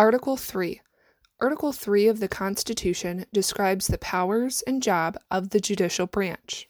Article 3. Article 3 of the Constitution describes the powers and job of the judicial branch.